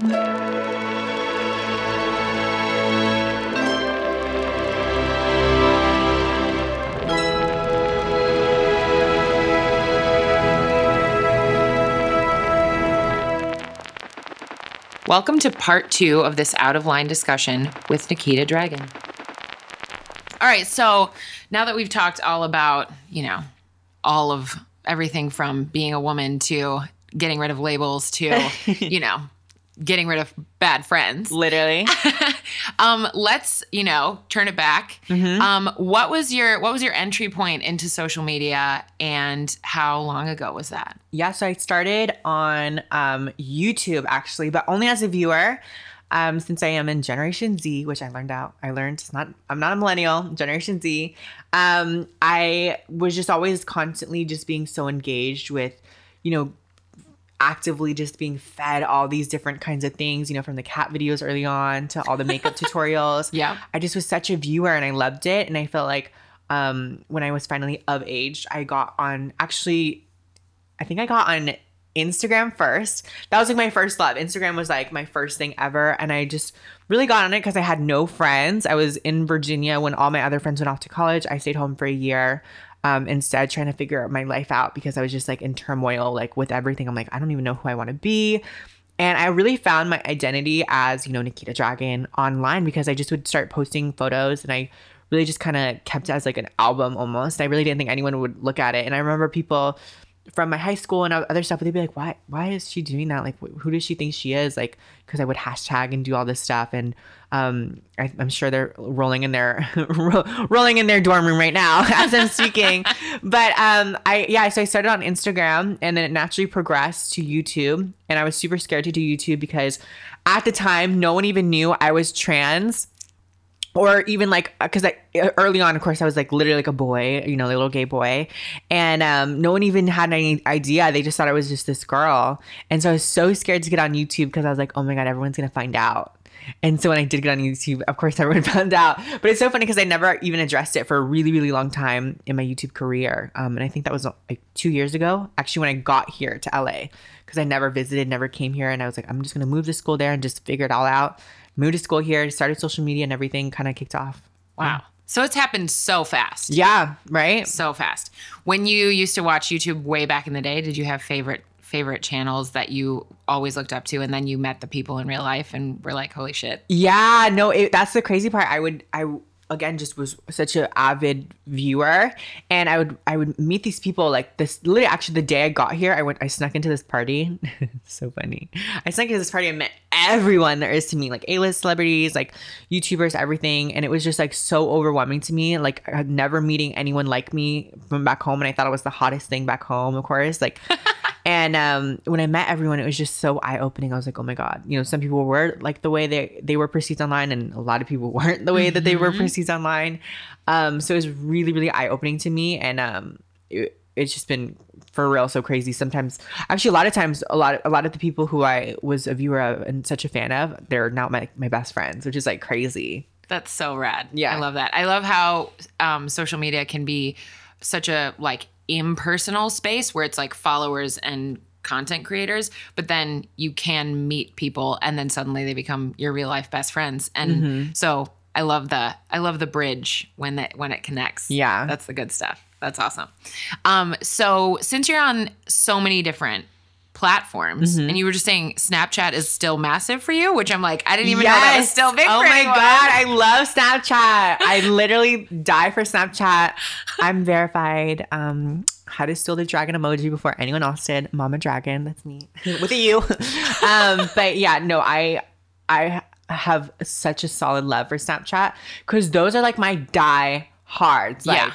Welcome to part two of this out of line discussion with Nikita Dragun. All right, so now that we've talked all about, you know, all of everything from being a woman to getting rid of labels to, you know, getting rid of bad friends. Literally. um, let's, you know, turn it back. Um, what was your what was your entry point into social media and how long ago was that? Yeah, so I started on um, YouTube actually, but only as a viewer. Um, since I am in Generation Z, which I learned out, I learned it's not. I'm not a millennial. Generation Z. Um, I was just always constantly just being so engaged with, you know, actively just being fed all these different kinds of things. You know, from the cat videos early on to all the makeup tutorials. Yeah. I just was such a viewer and I loved it, and I felt like um, when I was finally of age, I got on actually I think I got on Instagram first. That was like my first love. Instagram was like my first thing ever. And I just really got on it because I had no friends. I was in Virginia when all my other friends went off to college. I stayed home for a year. Um, instead trying to figure my life out because I was just like in turmoil, like with everything. I'm like, I don't even know who I want to be. And I really found my identity as, you know, Nikita Dragun online because I just would start posting photos and I really just kind of kept it as like an album almost. I really didn't think anyone would look at it. And I remember people from my high school and other stuff, they'd be like, why, why is she doing that? Like, wh- who does she think she is? Like, cause I would hashtag and do all this stuff. And, um, I, I'm sure they're rolling in their, ro- rolling in their dorm room right now as I'm speaking. but, um, I, yeah, so I started on Instagram and then it naturally progressed to YouTube. And I was super scared to do YouTube because at the time, no one even knew I was trans or even like because I early on, of course, I was like literally like a boy, you know, a little gay boy, and um, no one even had any idea. They just thought I was just this girl, and so I was so scared to get on YouTube because I was like, oh my god, everyone's gonna find out. And so when I did get on YouTube, of course, everyone found out. But it's so funny because I never even addressed it for a really, really long time in my YouTube career. Um, and I think that was like two years ago, actually, when I got here to LA, because I never visited, never came here, and I was like, I'm just gonna move to school there and just figure it all out moved to school here, started social media and everything kind of kicked off. Wow. So it's happened so fast. Yeah, right? So fast. When you used to watch YouTube way back in the day, did you have favorite favorite channels that you always looked up to and then you met the people in real life and were like, "Holy shit." Yeah, no, it, that's the crazy part. I would I again just was such an avid viewer and I would I would meet these people like this literally actually the day I got here I went I snuck into this party so funny I snuck into this party and met everyone there is to me like A-list celebrities like YouTubers everything. And it was just like so overwhelming to me like I had never meeting anyone like me from back home. And I thought it was the hottest thing back home of course like and um, when I met everyone, it was just so eye opening. I was like, oh my god, you know, some people were like the way they they were perceived online, and a lot of people weren't the way that they were perceived online. Um, so it was really really eye opening to me, and um, it, it's just been for real so crazy. Sometimes, actually, a lot of times, a lot of, a lot of the people who I was a viewer of and such a fan of, they're now my my best friends, which is like crazy. That's so rad. Yeah. I love that. I love how um, social media can be such a like impersonal space where it's like followers and content creators, but then you can meet people and then suddenly they become your real life best friends. And Mm-hmm. so I love the I love the bridge when that when it connects. Yeah. That's the good stuff. That's awesome. Um, so since you're on so many different platforms Mm-hmm. and you were just saying Snapchat is still massive for you, which I'm like, I didn't even know that was still big Oh my anyone. god, I love Snapchat. I literally die for Snapchat. I'm verified. Um, how to steal the dragon emoji before anyone else did. Mama Dragun, that's me with a U. um, but yeah, no, I I have such a solid love for Snapchat because those are like my die hards. Like, Yeah.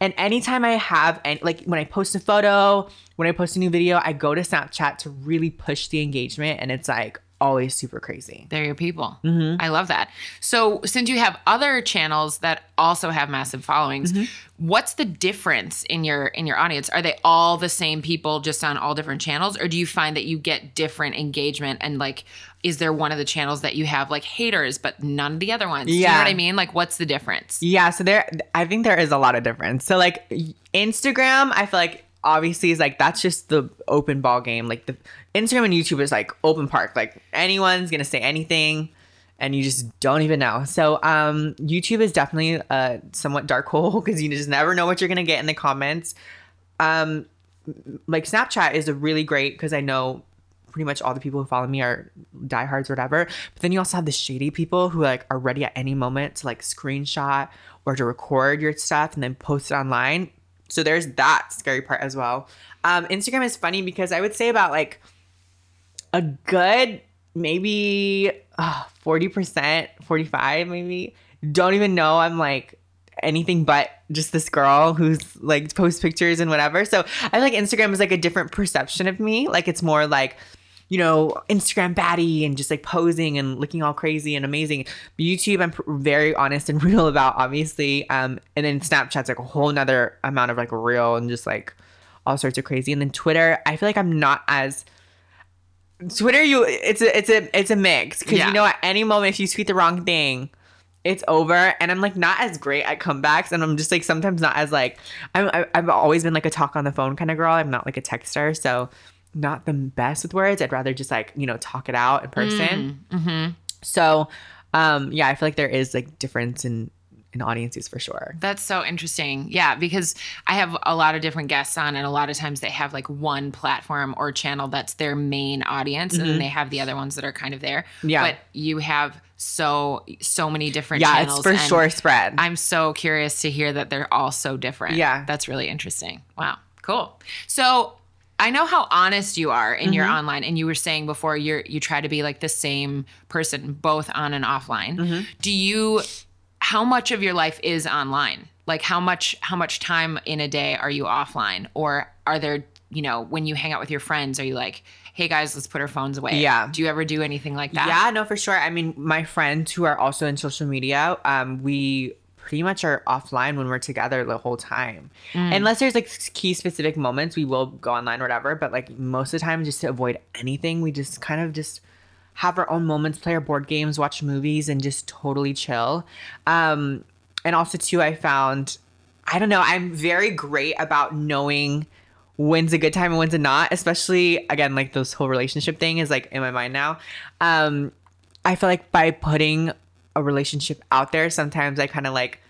And anytime I have, and like when I post a photo, when I post a new video, I go to Snapchat to really push the engagement, and it's like always super crazy. They're your people. Mm-hmm. I love that. So, since you have other channels that also have massive followings, Mm-hmm. what's the difference in your in your audience? Are they all the same people just on all different channels or do you find that you get different engagement and like is there one of the channels that you have like haters but none of the other ones? Do you know Yeah. what I mean? Like what's the difference? Yeah, so there I think there is a lot of difference. So like Instagram, I feel like obviously is like that's just the open ball game. Like the Instagram and YouTube is like open park. Like anyone's gonna say anything and you just don't even know. So um YouTube is definitely a somewhat dark hole because you just never know what you're gonna get in the comments. Um like Snapchat is a really great because I know pretty much all the people who follow me are diehards or whatever. But then you also have the shady people who like are ready at any moment to like screenshot or to record your stuff and then post it online. So there's that scary part as well. Um, Instagram is funny because I would say about like a good maybe uh, 40%, 45 maybe. Don't even know I'm like anything but just this girl who's like post pictures and whatever. So I feel like Instagram is like a different perception of me. Like it's more like, you know, Instagram baddie and just like posing and looking all crazy and amazing. YouTube, I'm very honest and real about, obviously. Um, and then Snapchat's like a whole nother amount of like real and just like all sorts of crazy. And then Twitter, I feel like I'm not as Twitter. You, it's a, it's a, it's a mix because Yeah. you know at any moment if you tweet the wrong thing, it's over. And I'm like not as great at comebacks, and I'm just like sometimes not as like I'm. I've always been like a talk on the phone kind of girl. I'm not like a texter, so not the best with words. I'd rather just like you know talk it out in person. Mm-hmm. So, um, yeah, I feel like there is like difference in in audiences for sure. That's so interesting. Yeah, because I have a lot of different guests on, and a lot of times they have like one platform or channel that's their main audience, and then they have the other ones that are kind of there. Mm-hmm. Yeah. But you have so so many different Yeah, channels. it's for sure spread. I'm so curious to hear that they're all so different. Yeah. That's really interesting. Wow. Cool. So I know how honest you are in Mm-hmm. your online, and you were saying before you're you try to be like the same person both on and offline. Mm-hmm. Do you? How much of your life is online? Like how much how much time in a day are you offline, or are there you know when you hang out with your friends, are you like, hey guys, let's put our phones away? Yeah. Do you ever do anything like that? Yeah, no, for sure. I mean, my friends who are also in social media, um, we pretty much are offline when we're together the whole time. Unless there's like key specific moments, we will go online or whatever. But like most of the time, just to avoid anything, we just kind of just have our own moments, play our board games, watch movies, and just totally chill. Um, and also too, I found, I don't know, I'm very great about knowing when's a good time and when's a not especially again like this whole relationship thing is like in my mind now um i feel like by putting a relationship out there sometimes i kind of like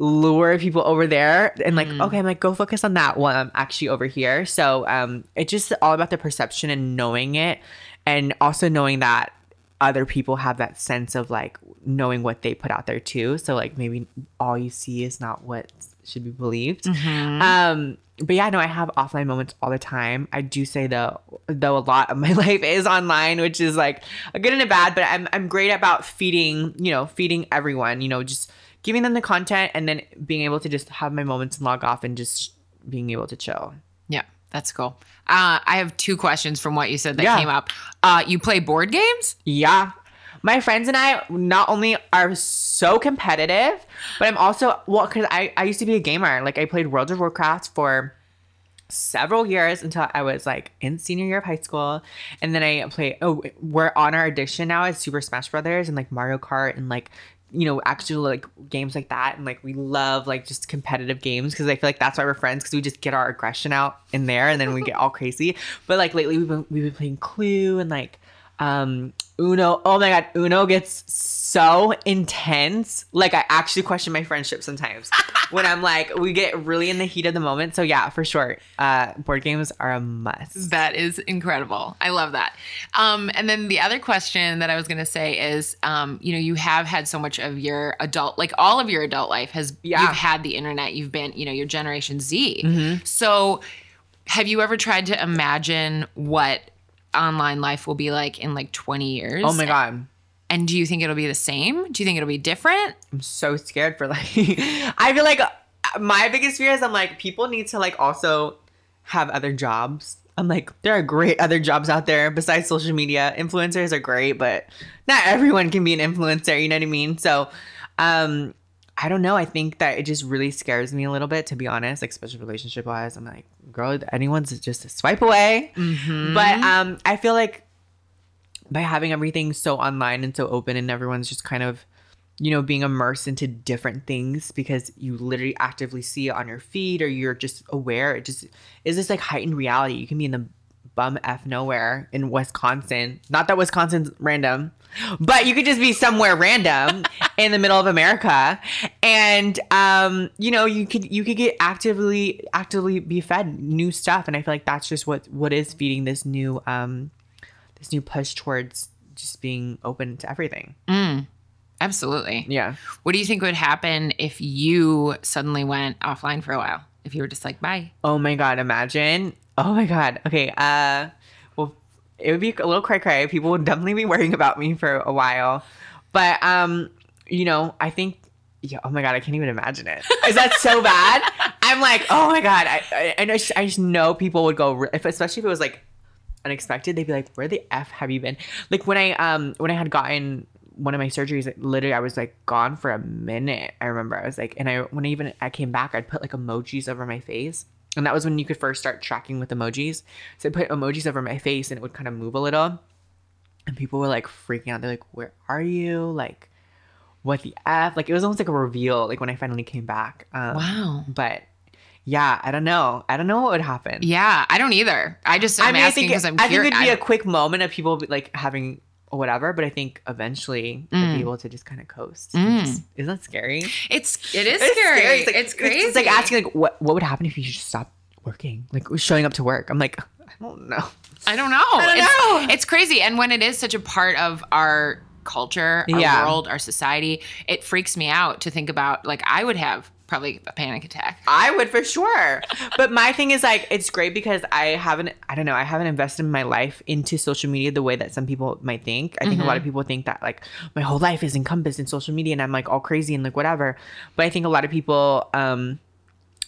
lure people over there and like okay i'm like go focus on that one i'm actually over here. So um it's just all about the perception and knowing it and also knowing that other people have that sense of like knowing what they put out there too. So like maybe all you see is not what should be believed um but yeah no i have offline moments all the time i do say though though a lot of my life is online which is like a good and a bad but i'm, I'm great about feeding you know feeding everyone you know just giving them the content and then being able to just have my moments and log off and just being able to chill Yeah, that's cool. Uh, I have two questions from what you said that Yeah. came up. Uh, you play board games? Yeah. My friends and I not only are so competitive, but I'm also well because I, I used to be a gamer. Like I played World of Warcraft for several years until I was like in senior year of high school. And then I play oh we're on our addiction now is Super Smash Brothers and like Mario Kart and like you know actual like games like that and like we love like just competitive games because I feel like that's why we're friends because we just get our aggression out in there and then we get all crazy. But like lately we've been we've been playing Clue and like um Uno. Oh my god, Uno gets so intense. Like I actually question my friendship sometimes when I'm like we get really in the heat of the moment. So yeah, for sure. Uh board games are a must. That is incredible. I love that. Um, and then the other question that I was going to say is, um, you know, you have had so much of your adult, like all of your adult life has, Yeah. you've had the internet, you've been, you know, your Generation Z. So have you ever tried to imagine what online life will be like in like 20 years? Oh my god. And do you think it'll be the same? Do you think it'll be different? I'm so scared for like I feel like uh, my biggest fear is I'm like people need to like also have other jobs. I'm like there are great other jobs out there besides social media. Influencers are great, but not everyone can be an influencer, you know what I mean? So um I don't know. I think that it just really scares me a little bit, to be honest, like especially relationship wise. I'm like, girl, anyone's just a swipe away. But um, I feel like by having everything so online and so open and everyone's just kind of you know, being immersed into different things because you literally actively see it on your feed or you're just aware. It just is this like heightened reality. You can be in the bum f nowhere in Wisconsin. Not that Wisconsin's random, but you could just be somewhere random in the middle of America, and um, you know, you could you could get actively actively be fed new stuff, and I feel like that's just what what is feeding this new um this new push towards just being open to everything. Absolutely. Yeah. What do you think would happen if you suddenly went offline for a while? If you were just like, bye. Oh my god, imagine. Oh my god. Okay. Uh well it would be a little cry cry. People would definitely be worrying about me for a while. But um, you know, I think yeah, oh my god, I can't even imagine it. Is that so bad? I'm like, oh my god, I I, and I, just, I just know people would go, if especially if it was like unexpected. They'd be like, where the f have you been? Like when I um when I had gotten one of my surgeries, like, literally I was like gone for a minute. I remember I was like, and I when I even I came back, I'd put like emojis over my face. And that was when you could first start tracking with emojis. So I put emojis over my face and it would kind of move a little. And people were like freaking out. They're like, Where are you? Like, what the F? Like, it was almost like a reveal, like when I finally came back. Um, Wow. But yeah, I don't know. I don't know what would happen. Yeah, I don't either. I just I'm I mean, asking because I'm I think it'd be a quick moment of people like having whatever, but I think eventually Mm. be able to just kind of coast. Mm. Just- isn't that scary? it's it is It's scary. It's, like, It's crazy. It's like asking like what what would happen if you just stopped working, like showing up to work. I'm like, I don't know. I don't know. I don't it's, know. it's crazy. And when it is such a part of our culture, our Yeah. world, our society, it freaks me out to think about like I would have probably a panic attack. I would for sure. but my thing is like it's great because I haven't I don't know, I haven't invested my life into social media the way that some people might think. I think a lot Mm-hmm. of people think that like my whole life is encompassed in social media and I'm like all crazy and like whatever. But I think a lot of people um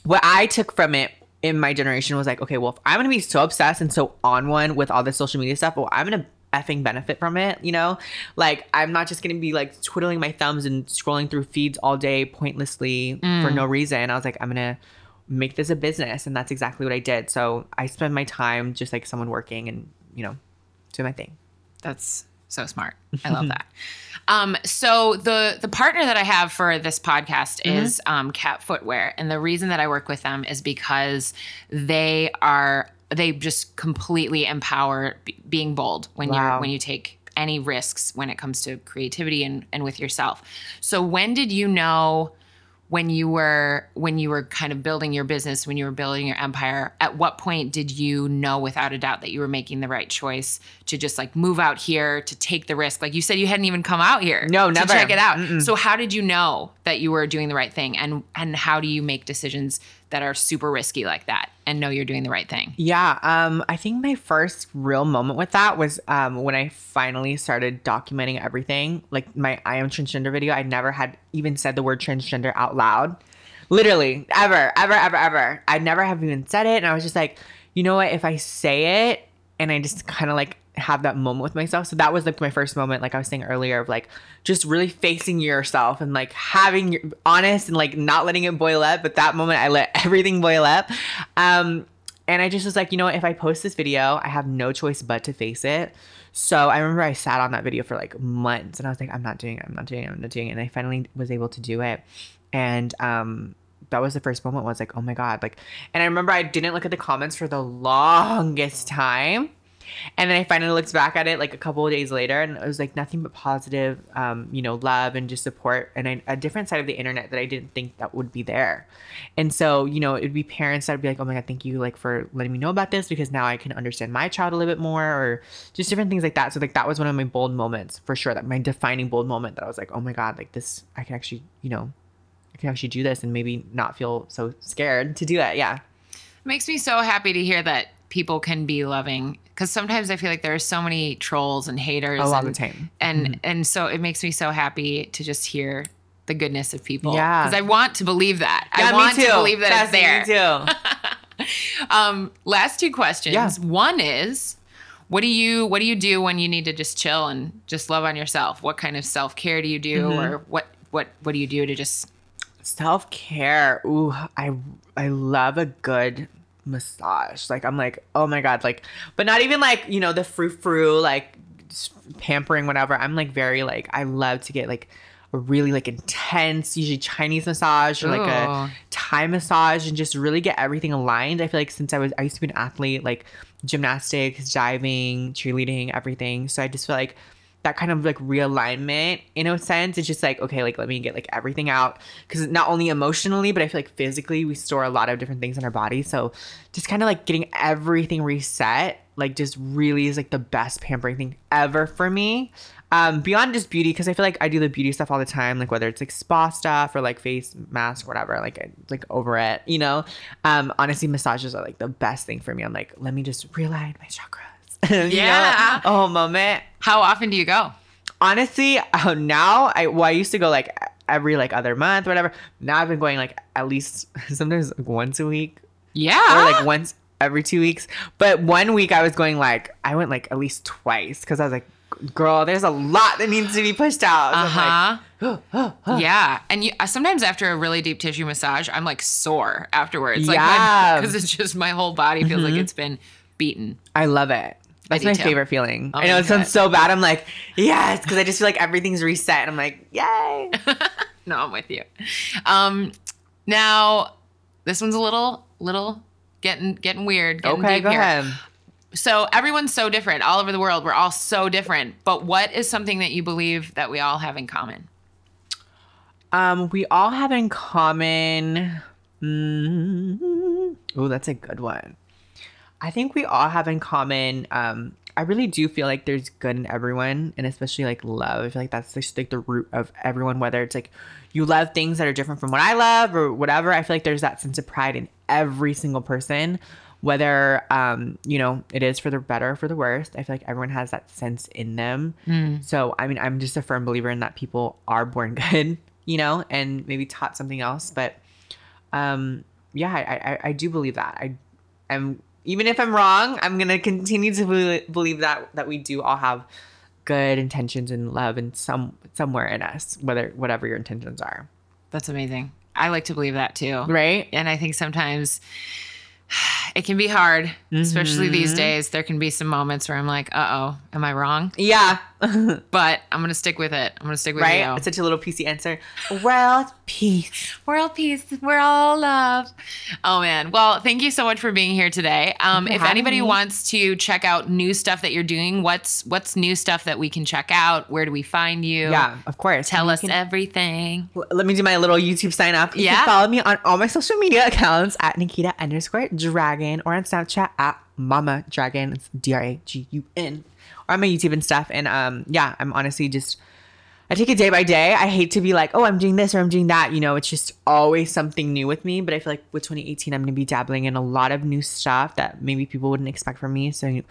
what I took from it in my generation was like, okay, well, if I'm gonna be so obsessed and so on one with all this social media stuff, well, I'm gonna effing benefit from it, you know? Like, I'm not just gonna be like twiddling my thumbs and scrolling through feeds all day pointlessly for no reason. I was like, I'm gonna make this a business, and that's exactly what I did. So I spend my time just like someone working and, you know, doing my thing. That's so smart. I love that. Um, so the the partner that I have for this podcast Mm-hmm. is um, Cat Footwear, and the reason that I work with them is because they are they just completely empower b- being bold when Wow. you're when you take any risks when it comes to creativity and and with yourself. So when did you know? when you were when you were kind of building your business when you were building your empire at what point did you know without a doubt that you were making the right choice to just like move out here to take the risk like you said you hadn't even come out here No, to never. check it out Mm-mm. so how did you know that you were doing the right thing and and how do you make decisions that are super risky like that and know you're doing the right thing Yeah, um, I think my first real moment with that was um, when I finally started documenting everything. Like my I am transgender video, I never had even said the word transgender out loud. Literally, ever, ever, ever, ever. I never have even said it. And I was just like, you know what? If I say it and I just kind of like have that moment with myself. So that was like my first moment, like I was saying earlier, of like just really facing yourself and like having your honest and like not letting it boil up. But that moment I let everything boil up. Um, and I just was like, you know what? If I post this video, I have no choice but to face it. So I remember I sat on that video for like months and I was like, I'm not doing it. I'm not doing it. I'm not doing it. And I finally was able to do it. And um, that was the first moment was like, oh my God. Like, and I remember I didn't look at the comments for the longest time. And then I finally looked back at it like a couple of days later, and it was like nothing but positive, um, you know, love and just support, and a different side of the internet that I didn't think that would be there. And so, you know, it'd be parents that'd be like, "Oh my god, thank you like for letting me know about this because now I can understand my child a little bit more," or just different things like that. So like that was one of my bold moments for sure. That my defining bold moment that I was like, "Oh my god, like this, I can actually, you know, I can actually do this and maybe not feel so scared to do it." Yeah. Makes me so happy to hear that people can be loving because sometimes I feel like there are so many trolls and haters A lot and, of the time. and and so it makes me so happy to just hear the goodness of people. Yeah. because I want to believe that. I want to believe that Trust it's there. Me too. Um, last two questions. Yeah. One is, what do you what do you do when you need to just chill and just love on yourself? What kind of self care do you do, Mm-hmm. or what what what do you do to just Self care. Ooh, I I love a good massage. Like I'm like, oh my god, like, but not even like you know the frou frou like pampering whatever. I'm like very like I love to get like a really like intense, usually Chinese massage or like a Thai massage and just really get everything aligned. I feel like since I was I used to be an athlete, like gymnastics, diving, cheerleading, everything. So I just feel like that kind of like realignment in a sense. It's just like okay like let me get like everything out. Because not only emotionally but i feel like physically we store a lot of different things in our body. So just kind of like getting everything reset like just really is like the best pampering thing ever for me. Um beyond just beauty because i feel like i do the beauty stuff all the time like whether it's like spa stuff or like face mask whatever like i like over it you know? Um honestly massages are like the best thing for me. I'm like let me just realign my You know, Yeah. a whole moment How often do you go? honestly uh, now i well i used to go like every like other month whatever now i've been going like at least sometimes like once a week Yeah. or like once every two weeks but one week i was going like i went like at least twice because i was like girl there's a lot that needs to be pushed out So Uh I'm huh. like, yeah, and you, uh, sometimes after a really deep tissue massage, I'm like sore afterwards. Like Yeah. because it's just my whole body feels like it's been beaten. i love it that's my too. favorite feeling Oh i know it sounds so bad i'm like yes because i just feel like everything's reset and i'm like yay No, I'm with you. Um, now this one's a little, little getting getting weird. Getting okay go here. ahead So everyone's so different all over the world. We're all so different. But what is something that you believe that we all have in common? Um, we all have in common. Mm, oh, that's a good one. I think we all have in common. Um, I really do feel like there's good in everyone, and especially like love. I feel like that's just like the root of everyone. Whether it's like you love things that are different from what I love or whatever, I feel like there's that sense of pride in every single person. Whether um, you know, it is for the better or for the worst. I feel like everyone has that sense in them. So I mean, I'm just a firm believer in that people are born good, you know, and maybe taught something else. But um, yeah, I, I, I do believe that. I am even if I'm wrong, I'm gonna continue to believe that that we do all have good intentions and love and some somewhere in us, whether whatever your intentions are, That's amazing. I like to believe that too. right? And I think sometimes it can be hard, especially Mm-hmm. these days. There can be some moments where I'm like, uh oh, am I wrong? Yeah, But I'm going to stick with it. I'm going to stick with right. you. It's such a little PC answer. World peace. World peace. We're all love. Oh man. Well, thank you so much for being here today. Um, if anybody me. wants to check out new stuff that you're doing, what's what's new stuff that we can check out? Where do we find you? Yeah, of course. Tell You us can- everything. Let me do my little YouTube sign up. You Yeah. can follow me on all my social media accounts at Nikita underscore dragun or on Snapchat at Mama Dragun. It's D R A G U N. Or on my YouTube and stuff. And um, yeah, I'm honestly just I take it day by day. I hate to be like, oh, I'm doing this or I'm doing that. You know, it's just always something new with me. But I feel like with 2018, I'm gonna be dabbling in a lot of new stuff that maybe people wouldn't expect from me. So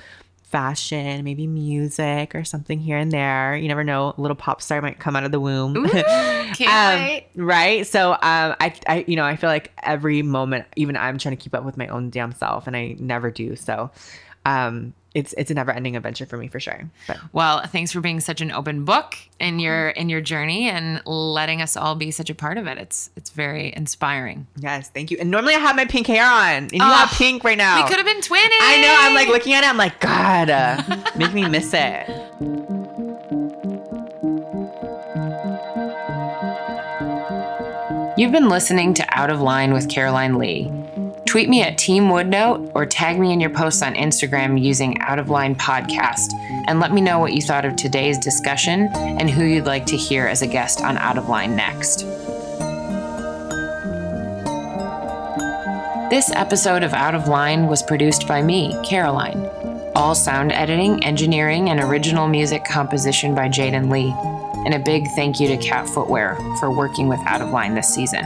fashion, maybe music or something here and there. You never know. A little pop star might come out of the womb. Can't Um, right so um I, I you know i feel like every moment even i'm trying to keep up with my own damn self and i never do so um it's it's a never ending adventure for me for sure but Well, thanks for being such an open book in your in your journey and letting us all be such a part of it. It's it's very inspiring. yes thank you and normally i have my pink hair on and you Oh, have pink right now We could have been twinning. i know i'm like looking at it i'm like god uh, make me miss it You've been listening to Out of Line with Caroline Lee. Tweet me at Team Woodnote or tag me in your posts on Instagram using Out of Line Podcast and let me know what you thought of today's discussion and who you'd like to hear as a guest on Out of Line next. This episode of Out of Line was produced by me, Caroline. All sound editing, engineering, and original music composition by Jaden Lee. And a big thank you to Cat Footwear for working with Out of Line this season.